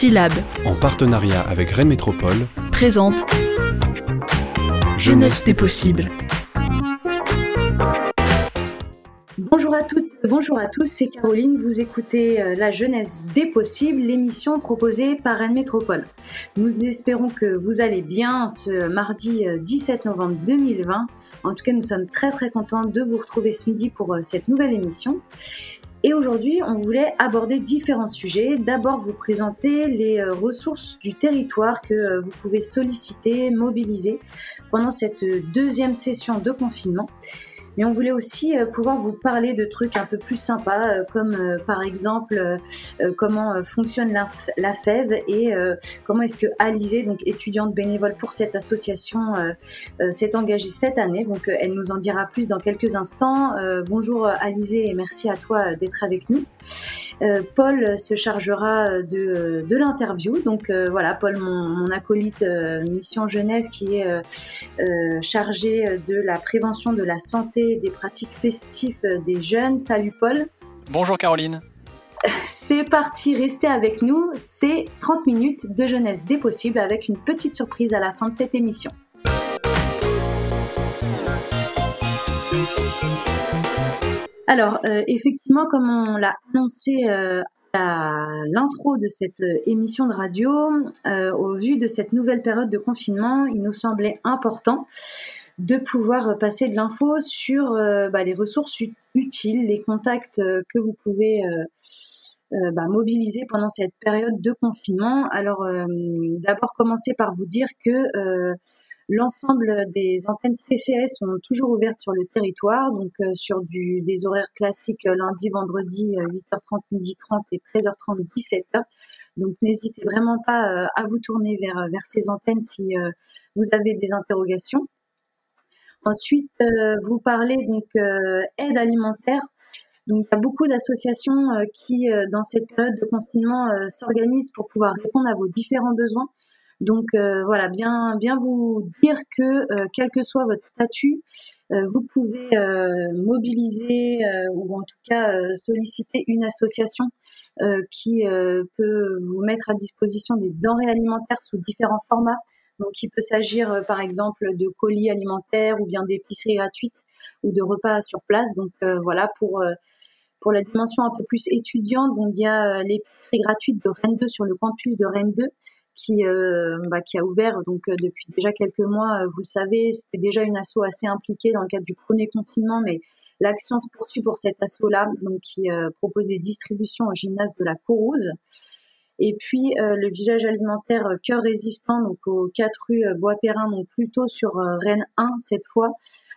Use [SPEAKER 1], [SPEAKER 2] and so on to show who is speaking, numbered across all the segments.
[SPEAKER 1] Syllab,
[SPEAKER 2] en partenariat avec Rennes Métropole,
[SPEAKER 1] présente Jeunesse des possibles.
[SPEAKER 3] Bonjour à toutes, bonjour à tous, c'est Caroline, vous écoutez euh, La Jeunesse des possibles, l'émission proposée par Rennes Métropole. Nous espérons que vous allez bien ce mardi 17 euh, novembre 2020. En tout cas, nous sommes très très contents de vous retrouver ce midi pour euh, cette nouvelle émission. Et aujourd'hui, on voulait aborder différents sujets. D'abord, vous présenter les euh, ressources du territoire que euh, vous pouvez solliciter, mobiliser pendant cette deuxième session de confinement. Mais on voulait aussi euh, pouvoir vous parler de trucs un peu plus sympas, euh, comme euh, par exemple comment fonctionne la, la FEV et comment est-ce que Alizé, donc étudiante bénévole pour cette association, s'est engagée cette année. Donc elle nous en dira plus dans quelques instants. bonjour Alizé et merci à toi d'être avec nous. Paul se chargera de, de l'interview. Donc voilà, Paul, mon, mon acolyte Mission Jeunesse, qui est chargé de la prévention de la santé des pratiques festives des jeunes. Salut Paul.
[SPEAKER 4] Bonjour Caroline.
[SPEAKER 3] C'est parti, restez avec nous. C'est 30 minutes de jeunesse des possibles avec une petite surprise à la fin de cette émission. Alors, euh, effectivement, comme on l'a annoncé euh, à l'intro de cette émission de radio, euh, au vu de cette nouvelle période de confinement, il nous semblait important de pouvoir passer de l'info sur euh, bah, les ressources utiles, les contacts euh, que vous pouvez euh, bah, mobiliser pendant cette période de confinement. Alors d'abord commencer par vous dire que l'ensemble des antennes CCS sont toujours ouvertes sur le territoire, donc sur du, des horaires classiques lundi, vendredi, 8h30, midi 30 et 13h30, 17h. Donc n'hésitez vraiment pas à vous tourner vers, ces antennes si vous avez des interrogations. Ensuite, euh, vous parlez donc euh, aide alimentaire. Donc, il y a beaucoup d'associations euh, qui, dans cette période de confinement, s'organisent pour pouvoir répondre à vos différents besoins. Donc voilà, bien, bien vous dire que quel que soit votre statut, vous pouvez mobiliser ou en tout cas solliciter une association qui peut vous mettre à disposition des denrées alimentaires sous différents formats. Donc, il peut s'agir, euh, par exemple, de colis alimentaires ou bien d'épiceries gratuites ou de repas sur place. Donc, euh, voilà, pour, euh, pour la dimension un peu plus étudiante, donc il y a l'épicerie gratuite de Rennes 2 sur le campus de Rennes 2 qui, bah, qui a ouvert donc depuis déjà quelques mois. vous le savez, c'était déjà une asso assez impliquée dans le cadre du premier confinement, mais l'action se poursuit pour cet asso-là, donc qui propose des distributions au gymnase de la Courrouze. Et puis euh, le village alimentaire euh, Cœur Résistant, donc aux 4 rue euh, Bois-Perrin, donc plutôt sur Rennes 1 cette fois,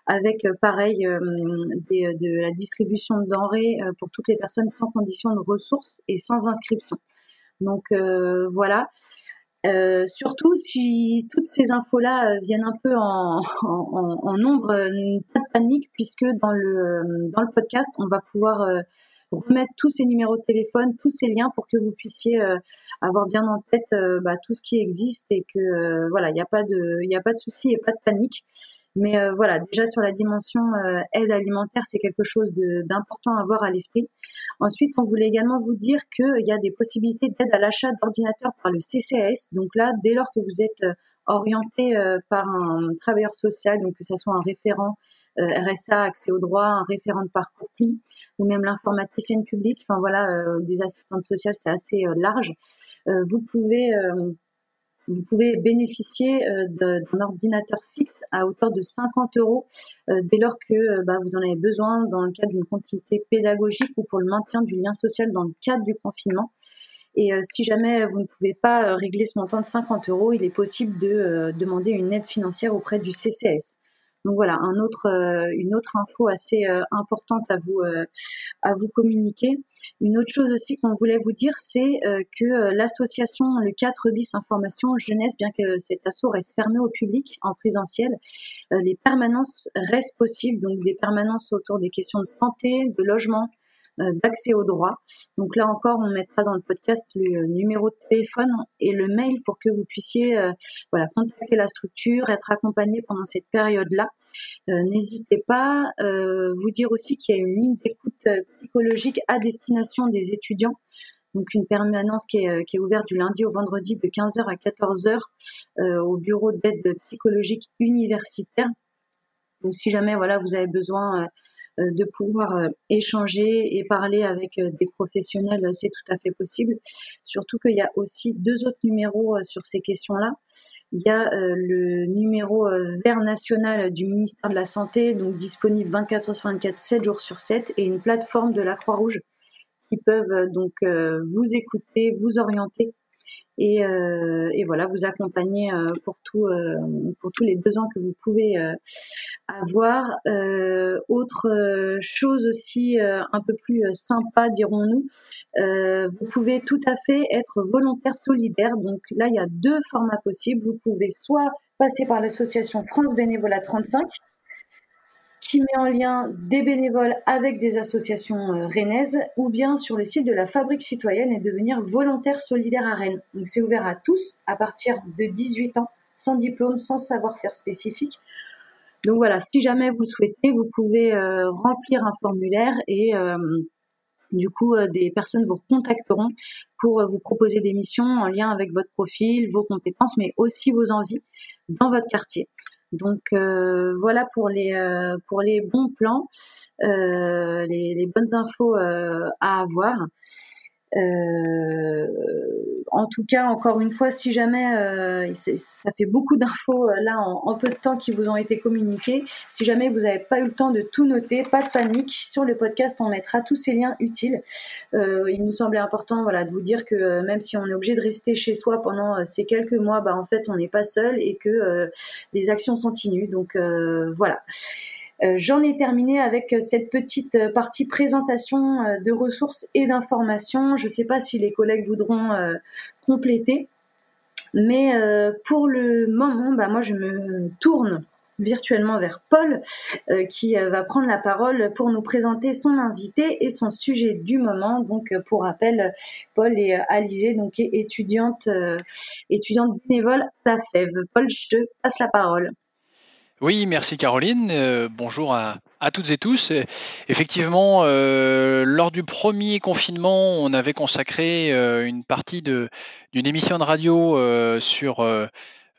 [SPEAKER 3] avec pareil de la distribution de denrées pour toutes les personnes sans condition de ressources et sans inscription. Donc voilà. Surtout si toutes ces infos-là viennent un peu en, en nombre, pas de panique puisque dans le dans le podcast on va pouvoir remettre tous ces numéros de téléphone, tous ces liens pour que vous puissiez euh, avoir bien en tête euh, bah, tout ce qui existe et que euh, voilà, il n'y a pas de, il a pas de souci et pas de panique. Mais voilà, déjà sur la dimension aide alimentaire, c'est quelque chose d'important à avoir à l'esprit. Ensuite, on voulait également vous dire qu'il y a des possibilités d'aide à l'achat d'ordinateurs par le CCAS. Donc là, dès lors que vous êtes orienté par un travailleur social, donc que ce soit un référent euh, RSA, accès aux droits, un référent de parcours PLI, ou même l'informaticienne publique. Enfin voilà, euh, des assistantes sociales, c'est assez euh, large. vous pouvez vous pouvez bénéficier d'un ordinateur fixe à hauteur de 50 euros dès lors que bah, vous en avez besoin dans le cadre d'une continuité pédagogique ou pour le maintien du lien social dans le cadre du confinement. Et si jamais vous ne pouvez pas régler ce montant de 50 euros, il est possible de demander une aide financière auprès du CCS. Donc voilà, euh, une autre info assez euh, importante à vous, euh, à vous communiquer. Une autre chose aussi qu'on voulait vous dire, c'est que l'association le 4 bis information jeunesse, bien que cet assaut reste fermé au public en présentiel, les permanences restent possibles, donc des permanences autour des questions de santé, de logement, d'accès aux droits. Donc là encore, on mettra dans le podcast le numéro de téléphone et le mail pour que vous puissiez euh, voilà, contacter la structure, être accompagné pendant cette période-là. Euh, n'hésitez pas. vous dire aussi qu'il y a une ligne d'écoute psychologique à destination des étudiants. donc une permanence qui est, qui est ouverte du lundi au vendredi de 15h à 14h au bureau d'aide psychologique universitaire. Donc si jamais voilà vous avez besoin euh, de pouvoir euh, échanger et parler avec euh, des professionnels, c'est tout à fait possible. Surtout qu'il y a aussi deux autres numéros sur ces questions-là. Il y a le numéro vert national du ministère de la Santé, donc disponible 24 heures sur 24, 7 jours sur 7, et une plateforme de la Croix-Rouge qui peuvent donc vous écouter, vous orienter et, euh, et, voilà vous accompagner euh, pour euh, pour tous les besoins que vous pouvez avoir. autre chose aussi un peu plus sympa dirons-nous, vous pouvez tout à fait être volontaire solidaire. Donc là il y a deux formats possibles. Vous pouvez soit passer par l'association France Bénévolat 35 qui met en lien des bénévoles avec des associations euh, rennaises ou bien sur le site de la Fabrique citoyenne et devenir volontaire solidaire à Rennes. Donc c'est ouvert à tous à partir de 18 ans, sans diplôme, sans savoir-faire spécifique. Donc voilà, si jamais vous souhaitez, vous pouvez euh, remplir un formulaire et euh, du coup, des personnes vous contacteront pour vous proposer des missions en lien avec votre profil, vos compétences, mais aussi vos envies dans votre quartier. Donc euh, voilà pour les euh, pour les bons plans, euh, les, les, bonnes infos à avoir. Euh, en tout cas, encore une fois, si jamais euh, ça fait beaucoup d'infos euh, là en, peu de temps qui vous ont été communiquées, si jamais vous n'avez pas eu le temps de tout noter, pas de panique. Sur le podcast, on mettra tous ces liens utiles. il nous semblait important, voilà, de vous dire que même si on est obligé de rester chez soi pendant ces quelques mois, bah en fait, on n'est pas seul et que les actions continuent. Donc voilà. Euh, j'en ai terminé avec cette petite partie présentation euh, de ressources et d'informations. Je ne sais pas si les collègues voudront euh, compléter, mais pour le moment, bah, moi je me tourne virtuellement vers Paul, qui va prendre la parole pour nous présenter son invité et son sujet du moment. Donc, pour rappel, Paul est Alizé, donc est étudiante, étudiante bénévole à la FEV. Paul, je te passe la parole.
[SPEAKER 1] Oui, merci Caroline. Euh, bonjour à, toutes et tous. Effectivement, euh, lors du premier confinement, on avait consacré euh, une partie d'une émission de radio sur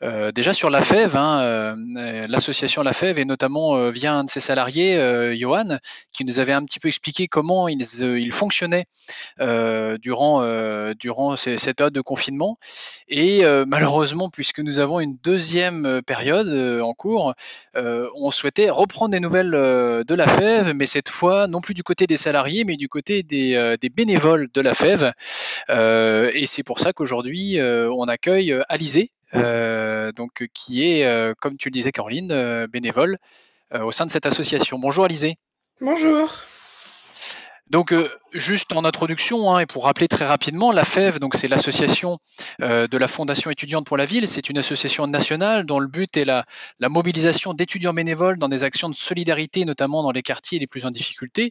[SPEAKER 1] euh, déjà sur la FEV, hein, euh, l'association La FEV, et notamment euh, via un de ses salariés, Johan, qui nous avait un petit peu expliqué comment ils, fonctionnaient durant, durant cette période de confinement. Et malheureusement, puisque nous avons une deuxième période en cours, on souhaitait reprendre des nouvelles de la FEV, mais cette fois non plus du côté des salariés, mais du côté des, des bénévoles de la FEV. et c'est pour ça qu'aujourd'hui, on accueille Alizé, euh, donc, qui est, euh, comme tu le disais Caroline, euh, bénévole au sein de cette association. Bonjour Alizé.
[SPEAKER 4] Bonjour.
[SPEAKER 1] Donc, juste en introduction, hein, et pour rappeler très rapidement, la FEV, donc c'est l'association de la Fondation étudiante pour la ville. C'est une association nationale dont le but est la, la mobilisation d'étudiants bénévoles dans des actions de solidarité, notamment dans les quartiers les plus en difficulté.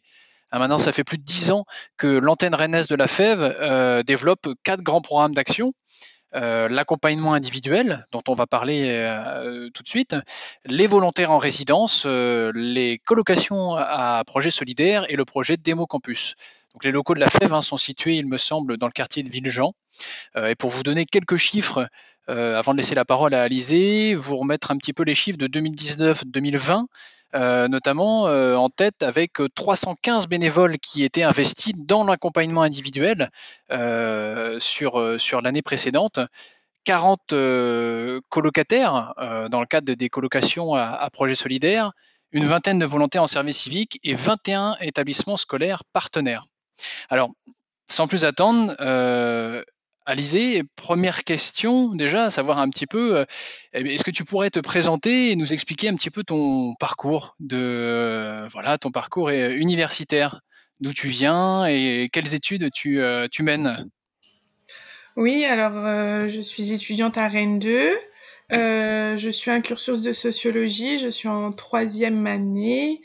[SPEAKER 1] Ah, maintenant, ça fait plus de dix ans que l'antenne rennaise de la FEV développe quatre grands programmes d'action. Euh, l'accompagnement individuel, dont on va parler euh, tout de suite, les volontaires en résidence, euh, les colocations à projets solidaires et le projet Démo Campus. Les locaux de la FEV hein, sont situés, il me semble, dans le quartier de Villejean. et pour vous donner quelques chiffres, avant de laisser la parole à Alizé, vous remettre un petit peu les chiffres de 2019-2020. Euh, notamment euh, en tête avec 315 bénévoles qui étaient investis dans l'accompagnement individuel euh, sur, l'année précédente. 40 colocataires dans le cadre des colocations à, à projets solidaires, une vingtaine de volontaires en service civique et 21 établissements scolaires partenaires. Alors, sans plus attendre, Alizé, première question déjà, savoir un petit peu, euh, eh est-ce que tu pourrais te présenter et nous expliquer un petit peu ton parcours de euh, voilà ton parcours universitaire, d'où tu viens et quelles études tu, euh, tu mènes?
[SPEAKER 4] Oui, alors je suis étudiante à Rennes 2. je suis un cursus de sociologie, je suis en troisième année.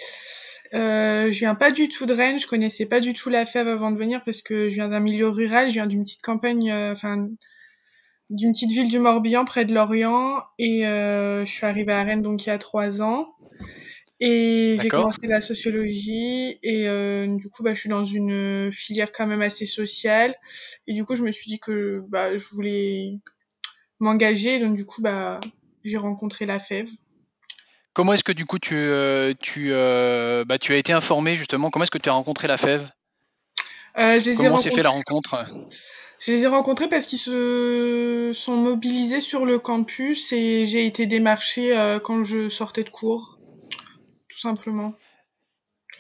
[SPEAKER 4] Euh, je viens pas du tout de Rennes, je connaissais pas du tout la fève avant de venir parce que je viens d'un milieu rural, je viens d'une petite campagne, euh, enfin d'une petite ville du Morbihan près de Lorient et euh, je suis arrivée à Rennes donc il y a trois ans. Et j'ai commencé la sociologie et du coup, bah, je suis dans une filière quand même assez sociale. Et du coup, je me suis dit que bah, je voulais m'engager. Donc du coup, bah, j'ai rencontré la FEV.
[SPEAKER 1] Comment est-ce que du coup tu, euh, tu, euh, bah, tu as été informé justement? Comment est-ce que tu as rencontré la FEV
[SPEAKER 4] Euh, je les ai
[SPEAKER 1] Comment s'est fait la rencontre?
[SPEAKER 4] Je les ai rencontrés parce qu'ils se sont mobilisés sur le campus et j'ai été démarchée euh, quand je sortais de cours, tout simplement.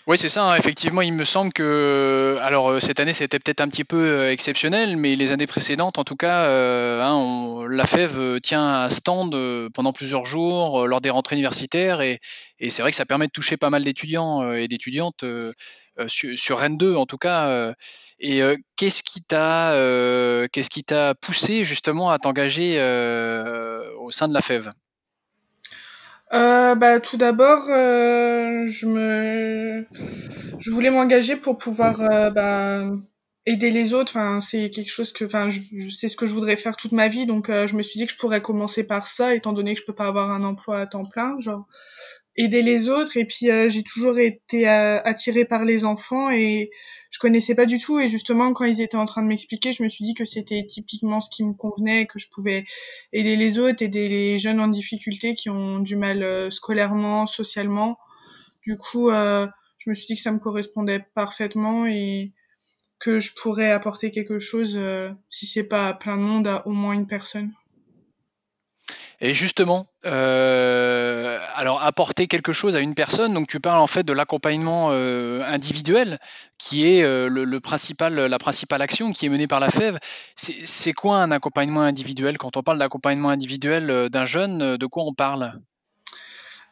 [SPEAKER 1] Oui, c'est ça. hein. Effectivement, il me semble que, alors euh, cette année, c'était peut-être un petit peu euh, exceptionnel, mais les années précédentes, en tout cas, euh, hein, on- la FEV euh, tient un stand euh, pendant plusieurs jours euh, lors des rentrées universitaires, et, c'est vrai que ça permet de toucher pas mal d'étudiants euh, et d'étudiantes euh, euh, sur, Rennes 2, en tout cas. euh. et euh, qu'est-ce qui t'a, euh, qu'est-ce qui t'a poussé justement à t'engager euh, au sein de la FEV
[SPEAKER 4] Euh, bah, tout d'abord, euh, je me, je voulais m'engager pour pouvoir euh, bah, aider les autres. Enfin, c'est quelque chose que, enfin, sais ce que je voudrais faire toute ma vie, donc euh, je me suis dit que je pourrais commencer par ça, étant donné que je peux pas avoir un emploi à temps plein, genre aider les autres. Et puis euh, j'ai toujours été euh, attirée par les enfants et je connaissais pas du tout. Et justement, quand ils étaient en train de m'expliquer, je me suis dit que c'était typiquement ce qui me convenait, que je pouvais aider les autres, aider les jeunes en difficulté qui ont du mal euh, scolairement, socialement. Du coup, euh, je me suis dit que ça me correspondait parfaitement et que je pourrais apporter quelque chose, euh, si c'est pas à plein de monde, à au moins une personne.
[SPEAKER 1] Et justement, euh, alors apporter quelque chose à une personne, donc tu parles en fait de l'accompagnement euh, individuel, qui est euh, le, le principal, la principale action qui est menée par la FEV. C'est quoi un accompagnement individuel? Quand on parle d'accompagnement individuel d'un jeune, de quoi on parle?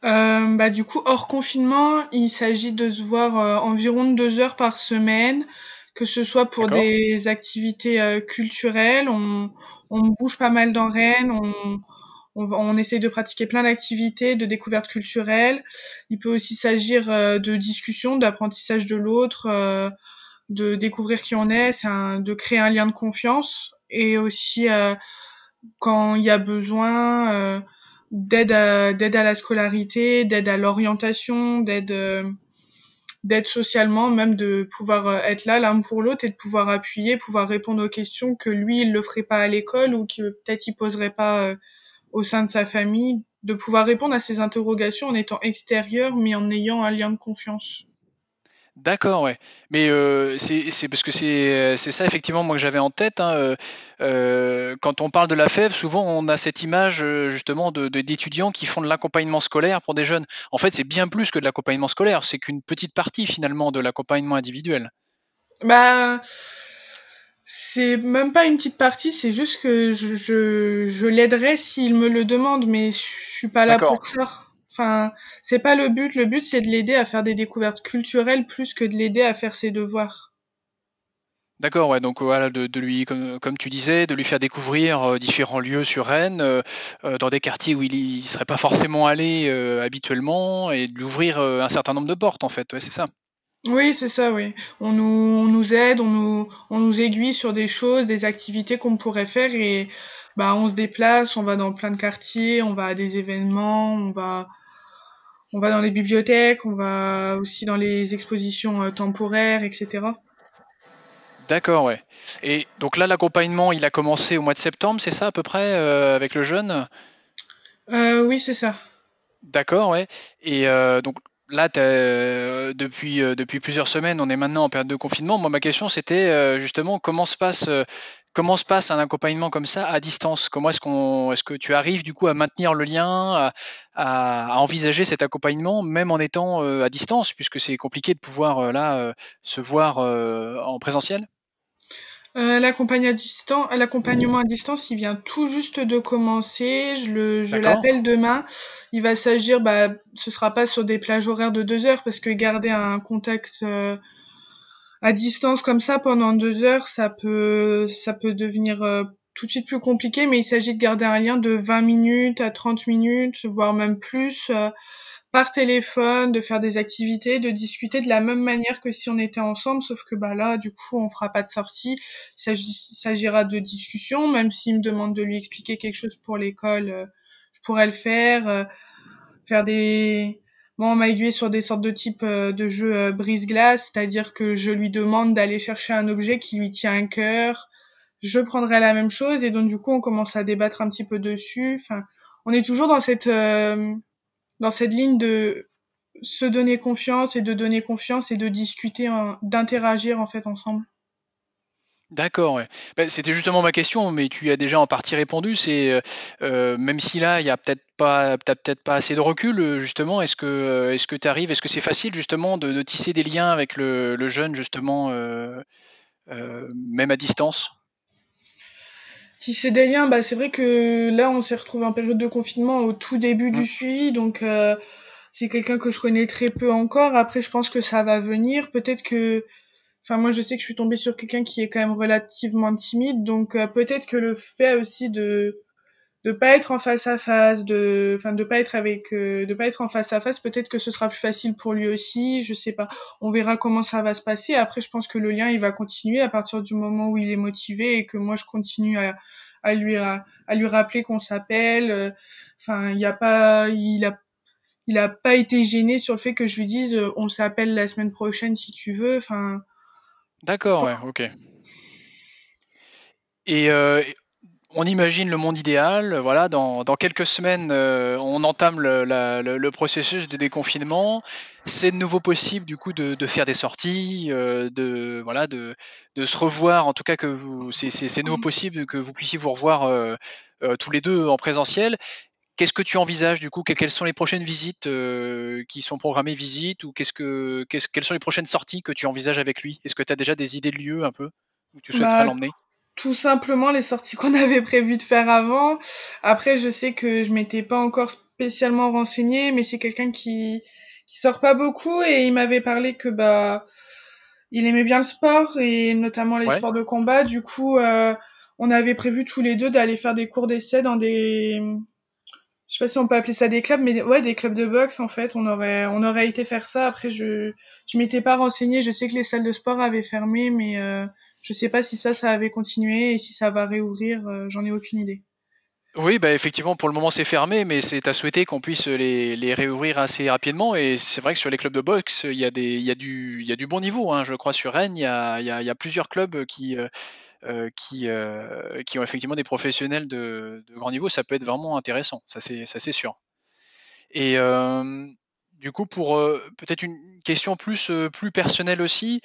[SPEAKER 4] Bah, du coup, hors confinement, il s'agit de se voir environ deux heures par semaine, que ce soit pour des activités culturelles. On, on bouge pas mal dans Rennes, on, on, on essaye de pratiquer plein d'activités, de découvertes culturelles. Il peut aussi s'agir euh, de discussions, d'apprentissage de l'autre, euh, de découvrir qui on est, c'est de créer un lien de confiance et aussi euh, quand il y a besoin d'aide à, d'aide à la scolarité, d'aide à l'orientation, d'aide d'aide socialement, même de pouvoir être là l'un pour l'autre et de pouvoir appuyer, pouvoir répondre aux questions que lui il le ferait pas à l'école ou que peut-être il poserait pas au sein de sa famille, de pouvoir répondre à ces interrogations en étant extérieur mais en ayant un lien de confiance.
[SPEAKER 1] D'accord, ouais. Mais euh, c'est parce que c'est c'est ça effectivement moi que j'avais en tête. hein, euh, euh, quand on parle de la FEV, souvent on a cette image euh, justement de, de- d'étudiants qui font de l'accompagnement scolaire pour des jeunes. En fait, c'est bien plus que de l'accompagnement scolaire. C'est qu'une petite partie finalement de l'accompagnement individuel.
[SPEAKER 4] Bah C'est même pas une petite partie, c'est juste que je, je, je l'aiderai s'il me le demande, mais je suis pas là
[SPEAKER 1] D'accord.
[SPEAKER 4] pour ça. Enfin, c'est pas le but. Le but, c'est de l'aider à faire des découvertes culturelles plus que de l'aider à faire ses devoirs.
[SPEAKER 1] D'accord, ouais. Donc voilà, de, de lui, comme, comme tu disais, de lui faire découvrir euh, différents lieux sur Rennes, euh, euh, dans des quartiers où il ne serait pas forcément allé habituellement, et de lui ouvrir un certain nombre de portes en fait. Ouais, c'est ça.
[SPEAKER 4] Oui, c'est ça, oui. On nous, on nous aide, on nous, on nous aiguille sur des choses, des activités qu'on pourrait faire et bah on se déplace, on va dans plein de quartiers, on va à des événements, on va, on va dans les bibliothèques, on va aussi dans les expositions euh, temporaires, etc.
[SPEAKER 1] D'accord, ouais. Et donc là, l'accompagnement, il a commencé au mois de septembre, c'est ça à peu près, euh, avec le jeune?
[SPEAKER 4] Euh, oui, c'est ça.
[SPEAKER 1] D'accord, ouais. Et euh, donc là, euh, depuis, euh, depuis plusieurs semaines, on est maintenant en période de confinement. Moi, ma question, c'était euh, justement comment se passe, euh, comment se passe un accompagnement comme ça à distance? Comment est-ce qu'on, est-ce que tu arrives du coup à maintenir le lien, à, à- à envisager cet accompagnement, même en étant euh, à distance, puisque c'est compliqué de pouvoir là se voir en présentiel?
[SPEAKER 4] Euh, l'accompagne à distan- l'accompagnement à distance, il vient tout juste de commencer. Je le, je
[SPEAKER 1] D'accord?
[SPEAKER 4] l'appelle demain. Il va s'agir, bah, ce sera pas sur des plages horaires de deux heures parce que garder un contact euh, à distance comme ça pendant deux heures, ça peut, ça peut devenir euh, tout de suite plus compliqué. Mais il s'agit de garder un lien de 20 minutes à 30 minutes, voire même plus. Euh, par téléphone, de faire des activités, de discuter de la même manière que si on était ensemble, sauf que bah là, du coup, on fera pas de sortie. Il s'agira de discussion, même s'il me demande de lui expliquer quelque chose pour l'école, euh, je pourrais le faire, euh, faire des moi, on m'a sur des sortes de types de jeux brise-glace, c'est-à-dire que je lui demande d'aller chercher un objet qui lui tient à cœur. Je prendrais la même chose et donc du coup, on commence à débattre un petit peu dessus. Enfin, on est toujours dans cette dans cette ligne de se donner confiance et de donner confiance et de discuter, d'interagir en fait ensemble.
[SPEAKER 1] D'accord, ouais. Bah, c'était justement ma question, mais tu as déjà en partie répondu. C'est euh, euh, même si là, il y a peut-être pas, peut-être pas assez de recul, euh, justement. Est-ce que, est-ce que tu arrives, est-ce que c'est facile justement de, tisser des liens avec le, jeune, justement, même à distance?
[SPEAKER 4] Tisser des liens, bah c'est vrai que là, on s'est retrouvé en période de confinement au tout début du suivi, donc c'est quelqu'un que je connais très peu encore. Après, je pense que ça va venir. Peut-être que Enfin, moi, je sais que je suis tombée sur quelqu'un qui est quand même relativement timide, donc euh, peut-être que le fait aussi de de pas être en face à face, de enfin de pas être avec euh, de pas être en face à face, peut-être que ce sera plus facile pour lui aussi, je sais pas. On verra comment ça va se passer. Après je pense que le lien il va continuer à partir du moment où il est motivé et que moi je continue à à lui à, lui rappeler qu'on s'appelle euh, enfin il y a pas il a il a pas été gêné sur le fait que je lui dise on s'appelle la semaine prochaine si tu veux enfin
[SPEAKER 1] D'accord, ouais, ok. Et euh, on imagine le monde idéal, voilà, dans, quelques semaines, euh, on entame le, processus de déconfinement. C'est de nouveau possible, du coup, de, faire des sorties, euh, de, voilà, de, se revoir, en tout cas, que vous, c'est nouveau possible que vous puissiez vous revoir tous les deux en présentiel. Qu'est-ce que tu envisages du coup? Quelles sont les prochaines visites euh, qui sont programmées visites ou qu'est-ce que quelles sont les prochaines sorties que tu envisages avec lui? Est-ce que tu as déjà des idées de lieux un peu où tu souhaiterais bah, l'emmener?
[SPEAKER 4] Tout simplement les sorties qu'on avait prévu de faire avant. Après, je sais que je m'étais pas encore spécialement renseignée, mais c'est quelqu'un qui qui sort pas beaucoup et il m'avait parlé que bah il aimait bien le sport et notamment les sports de combat. Du coup, euh, on avait prévu tous les deux d'aller faire des cours d'essai dans des je sais pas si on peut appeler ça des clubs, mais ouais, des clubs de boxe en fait. On aurait, on aurait été faire ça. Après, je, je m'étais pas renseignée. Je sais que les salles de sport avaient fermé, mais euh, je sais pas si ça, ça avait continué et si ça va réouvrir. Euh, J'en ai aucune idée.
[SPEAKER 1] Oui, bah effectivement, pour le moment c'est fermé, mais c'est à souhaiter qu'on puisse les, les, réouvrir assez rapidement. Et c'est vrai que sur les clubs de boxe, il y a, des, il y a, du, il y a du bon niveau. Hein. Je crois sur Rennes, il y a, il y a, plusieurs clubs qui, euh, euh, qui, qui ont effectivement des professionnels de, grand niveau, ça peut être vraiment intéressant, ça c'est sûr. Et du coup, pour peut-être une question plus, plus personnelle aussi,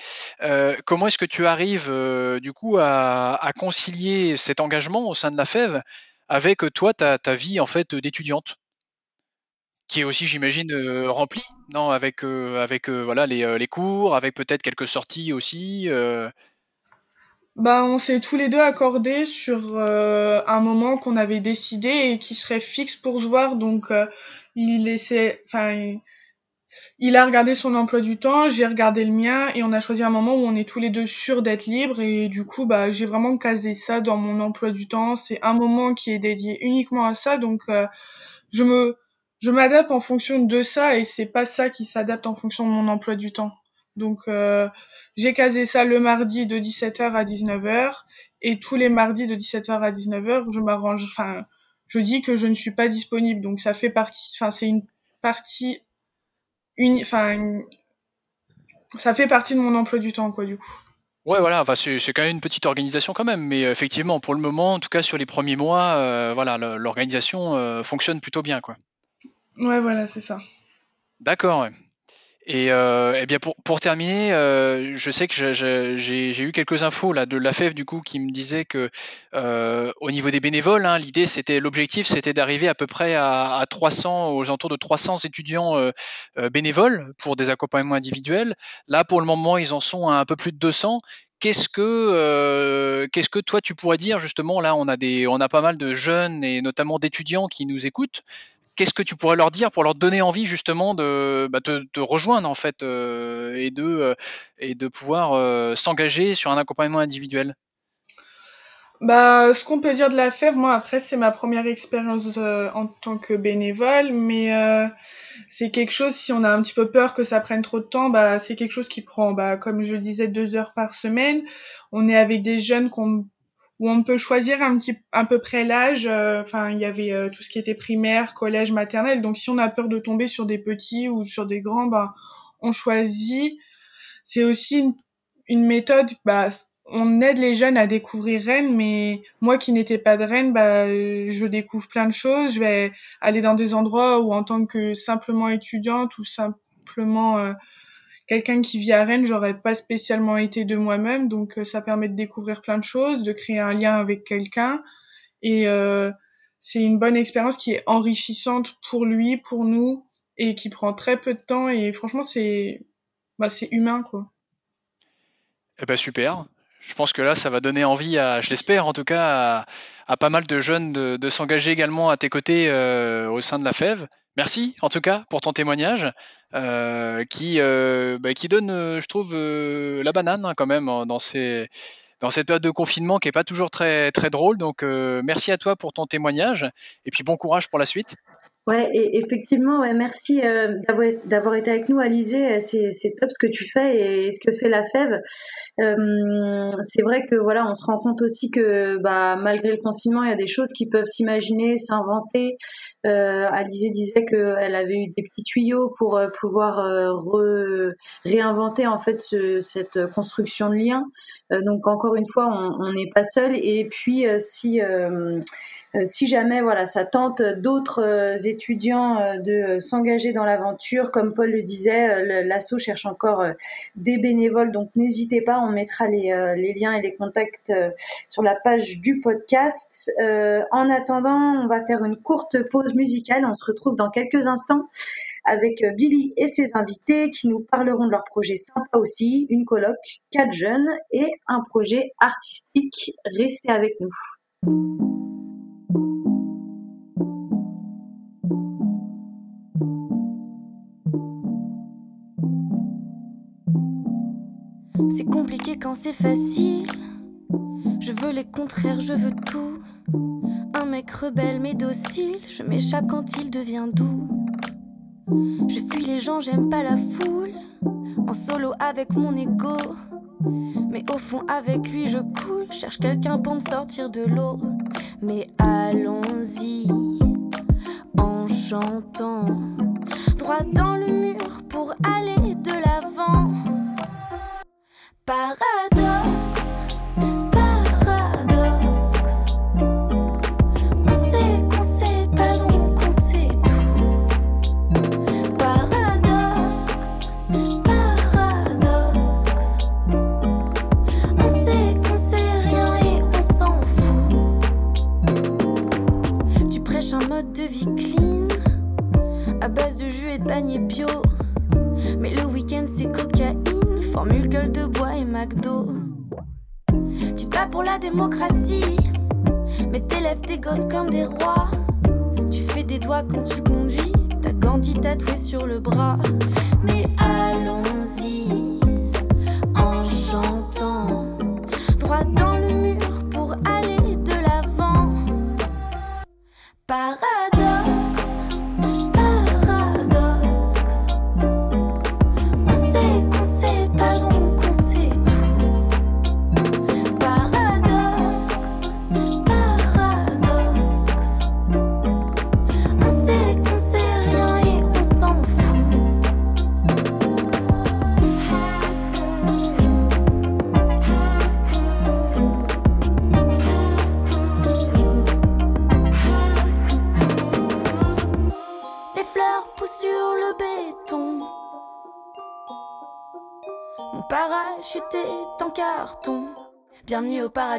[SPEAKER 1] comment est-ce que tu arrives du coup à, concilier cet engagement au sein de la FEV avec toi, ta, ta vie en fait d'étudiante? Qui est aussi, j'imagine, remplie, non Avec, avec voilà, les, les, cours, avec peut-être quelques sorties aussi.
[SPEAKER 4] Bah, on s'est tous les deux accordés sur euh, un moment qu'on avait décidé et qui serait fixe pour se voir. Donc, euh, il essaie, enfin, il, a regardé son emploi du temps, j'ai regardé le mien et on a choisi un moment où on est tous les deux sûrs d'être libres. Et du coup, bah, j'ai vraiment casé ça dans mon emploi du temps. C'est un moment qui est dédié uniquement à ça. Donc, euh, je me, je m'adapte en fonction de ça et c'est pas ça qui s'adapte en fonction de mon emploi du temps. Donc, j'ai casé ça le mardi de 17h à 19h et tous les mardis de 17h à 19h, je m'arrange, enfin, je dis que je ne suis pas disponible. Donc ça fait partie, enfin, c'est une partie, une, enfin, ça fait partie de mon emploi du temps, quoi, du coup.
[SPEAKER 1] Ouais, voilà, enfin, c'est quand même une petite organisation quand même, mais effectivement, pour le moment, en tout cas sur les premiers mois, euh, voilà, l'organisation euh, fonctionne plutôt bien, quoi.
[SPEAKER 4] Ouais, voilà, c'est ça.
[SPEAKER 1] D'accord. Ouais. Et, euh, eh bien pour, terminer, euh, je sais que j'ai eu quelques infos là de la FEV du coup qui me disait que euh, au niveau des bénévoles, hein, l'idée c'était l'objectif c'était d'arriver à peu près à, à, 300 aux alentours de 300 étudiants bénévoles pour des accompagnements individuels. Là pour le moment ils en sont à un peu plus de 200. Qu'est-ce que qu'est-ce que toi tu pourrais dire justement là on a des on a pas mal de jeunes et notamment d'étudiants qui nous écoutent qu'est-ce que tu pourrais leur dire pour leur donner envie justement de bah, te, rejoindre en fait euh, et de euh, et de pouvoir euh, s'engager sur un accompagnement individuel?
[SPEAKER 4] Bah, ce qu'on peut dire de la faire, moi après c'est ma première expérience en tant que bénévole, mais c'est quelque chose si on a un petit peu peur que ça prenne trop de temps, bah c'est quelque chose qui prend, bah comme je le disais, deux heures par semaine. On est avec des jeunes qu'on où on peut choisir un petit à peu près l'âge. Euh, enfin, il y avait euh, tout ce qui était primaire, collège, maternelle. Donc, si on a peur de tomber sur des petits ou sur des grands, bah, on choisit. C'est aussi une, une, méthode. Bah, on aide les jeunes à découvrir Rennes, mais moi qui n'étais pas de Rennes, bah, je découvre plein de choses. Je vais aller dans des endroits où, en tant que simplement étudiante ou simplement euh, quelqu'un qui vit à Rennes, j'aurais pas spécialement été de moi-même, donc euh, ça permet de découvrir plein de choses, de créer un lien avec quelqu'un, et euh, c'est une bonne expérience qui est enrichissante pour lui, pour nous, et qui prend très peu de temps, et franchement c'est bah, humain quoi.
[SPEAKER 1] Eh ben super. Je pense que là, ça va donner envie, à, je l'espère en tout cas, à, pas mal de jeunes de, s'engager également à tes côtés euh, au sein de la FEV. Merci en tout cas pour ton témoignage euh, qui, euh, bah, qui donne, je trouve, la banane hein, quand même dans, ces, cette période de confinement qui n'est pas toujours très, très drôle. Donc merci à toi pour ton témoignage et puis bon courage pour la suite.
[SPEAKER 3] Ouais, et effectivement, ouais, merci euh, d'avoir été avec nous, Alizé. C'est top ce que tu fais et ce que fait la FEV. Euh, c'est vrai que voilà, on se rend compte aussi que bah, malgré le confinement, il y a des choses qui peuvent s'imaginer, s'inventer. Euh, Alizé disait qu'elle avait eu des petits tuyaux pour euh, pouvoir euh, réinventer en fait ce, cette construction de lien. Donc encore une fois, on n'est pas seul. Et puis si euh, si jamais voilà, ça tente d'autres euh, étudiants euh, de s'engager dans l'aventure, comme Paul le disait, l'asso cherche encore des bénévoles, donc n'hésitez pas, on mettra les, liens et les contacts sur la page du podcast. en attendant, on va faire une courte pause musicale, on se retrouve dans quelques instants avec Billy et ses invités qui nous parleront de leur projet sympa aussi, une colloque, quatre jeunes et un projet artistique. Restez avec nous.
[SPEAKER 5] C'est compliqué quand c'est facile. Je veux les contraires, je veux tout. Un mec rebelle mais docile, je m'échappe quand il devient doux. Je fuis les gens, j'aime pas la foule. En solo avec mon ego. Mais au fond, avec lui, je coule. Cherche quelqu'un pour me sortir de l'eau. Mais allons-y, en chantant. Droit dans le mur pour aller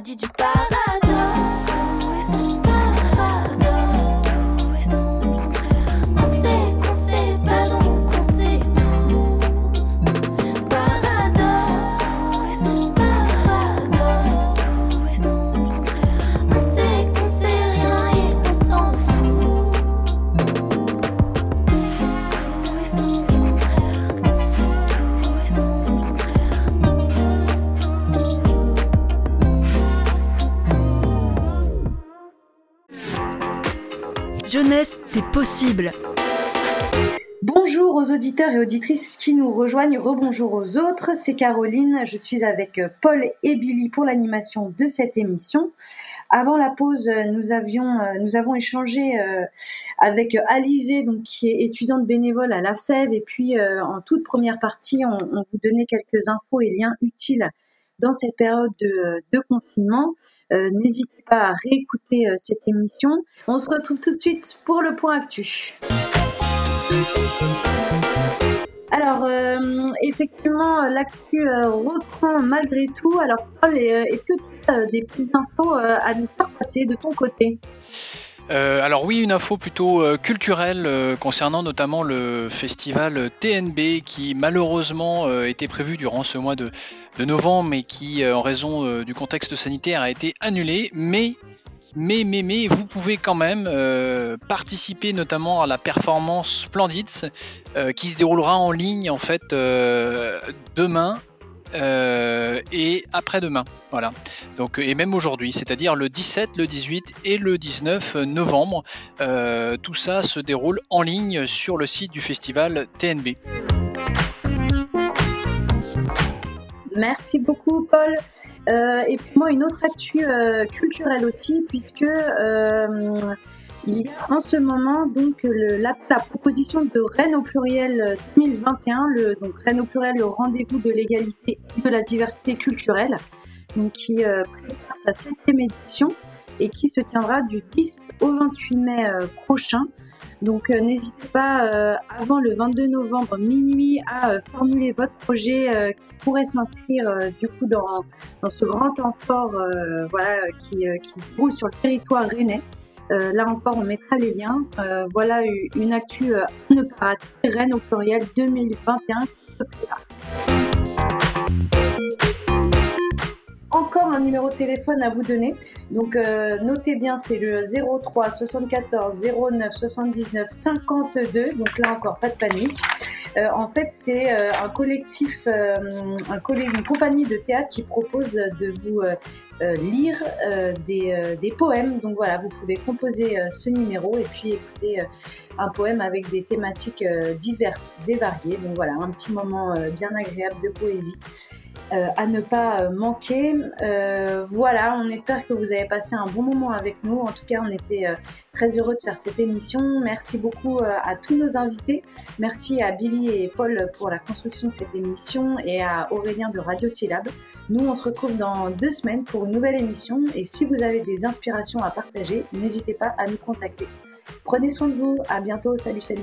[SPEAKER 5] paradis du
[SPEAKER 3] Bonjour aux auditeurs et auditrices qui nous rejoignent, rebonjour aux autres. C'est Caroline, je suis avec Paul et Billy pour l'animation de cette émission. Avant la pause, nous avions, nous avons échangé avec Alizé, qui est étudiante bénévole à la FEV, et puis en toute première partie, on vous donnait quelques infos et liens utiles dans cette période de, confinement. Euh, n'hésitez pas à réécouter euh, cette émission. On se retrouve tout de suite pour le point actu. Alors, euh, effectivement, l'actu reprend malgré tout. Alors, Paul, est-ce que tu as des petites infos à nous faire passer de ton côté?
[SPEAKER 1] Euh, alors oui, une info plutôt euh, culturelle euh, concernant notamment le festival TNB qui malheureusement était prévu durant ce mois de, novembre mais qui en raison du contexte sanitaire a été annulé. Mais mais, mais, mais, vous pouvez quand même participer notamment à la performance Splendid qui se déroulera en ligne en fait demain euh, et après-demain. Voilà. Donc, et même aujourd'hui, c'est-à-dire le 17, le 18 et le 19 novembre. Euh, tout ça se déroule en ligne sur le site du festival TNB.
[SPEAKER 3] Merci beaucoup, Paul. Euh, et puis moi, une autre actu culturelle aussi, puisque il y a en ce moment donc le, la, proposition de Rennes au pluriel 2021, le, donc Rennes au pluriel au rendez-vous de l'égalité et de la diversité culturelle, donc qui euh, prépare sa septième édition et qui se tiendra du 10 au 28 mai euh, prochain. Donc euh, n'hésitez pas euh, avant le 22 novembre minuit à formuler votre projet qui pourrait s'inscrire du coup dans, dans ce grand temps fort voilà, qui, qui se déroule sur le territoire rennais. Euh, là encore, on mettra les liens. Euh, voilà une actu euh, rater, Rennes au pluriel 2021 qui se prépare. Encore un numéro de téléphone à vous donner. Donc notez bien, c'est le 03 74 09 79 52. Donc là encore, pas de panique. En fait, c'est un collectif, un une compagnie de théâtre qui propose de vous euh, lire euh, euh, des, poèmes. Donc voilà, vous pouvez composer ce numéro et puis écouter un poème avec des thématiques diverses et variées. Donc voilà, un petit moment bien agréable de poésie. À ne pas manquer. voilà, on espère que vous avez passé un bon moment avec nous. En tout cas, on était très heureux de faire cette émission. Merci beaucoup à tous nos invités. Merci à Billy et Paul pour la construction de cette émission et à Aurélien de Radio Syllab. Nous, on se retrouve dans deux semaines pour une nouvelle émission et si vous avez des inspirations à partager, n'hésitez pas à nous contacter. Prenez soin de vous, à bientôt, salut salut.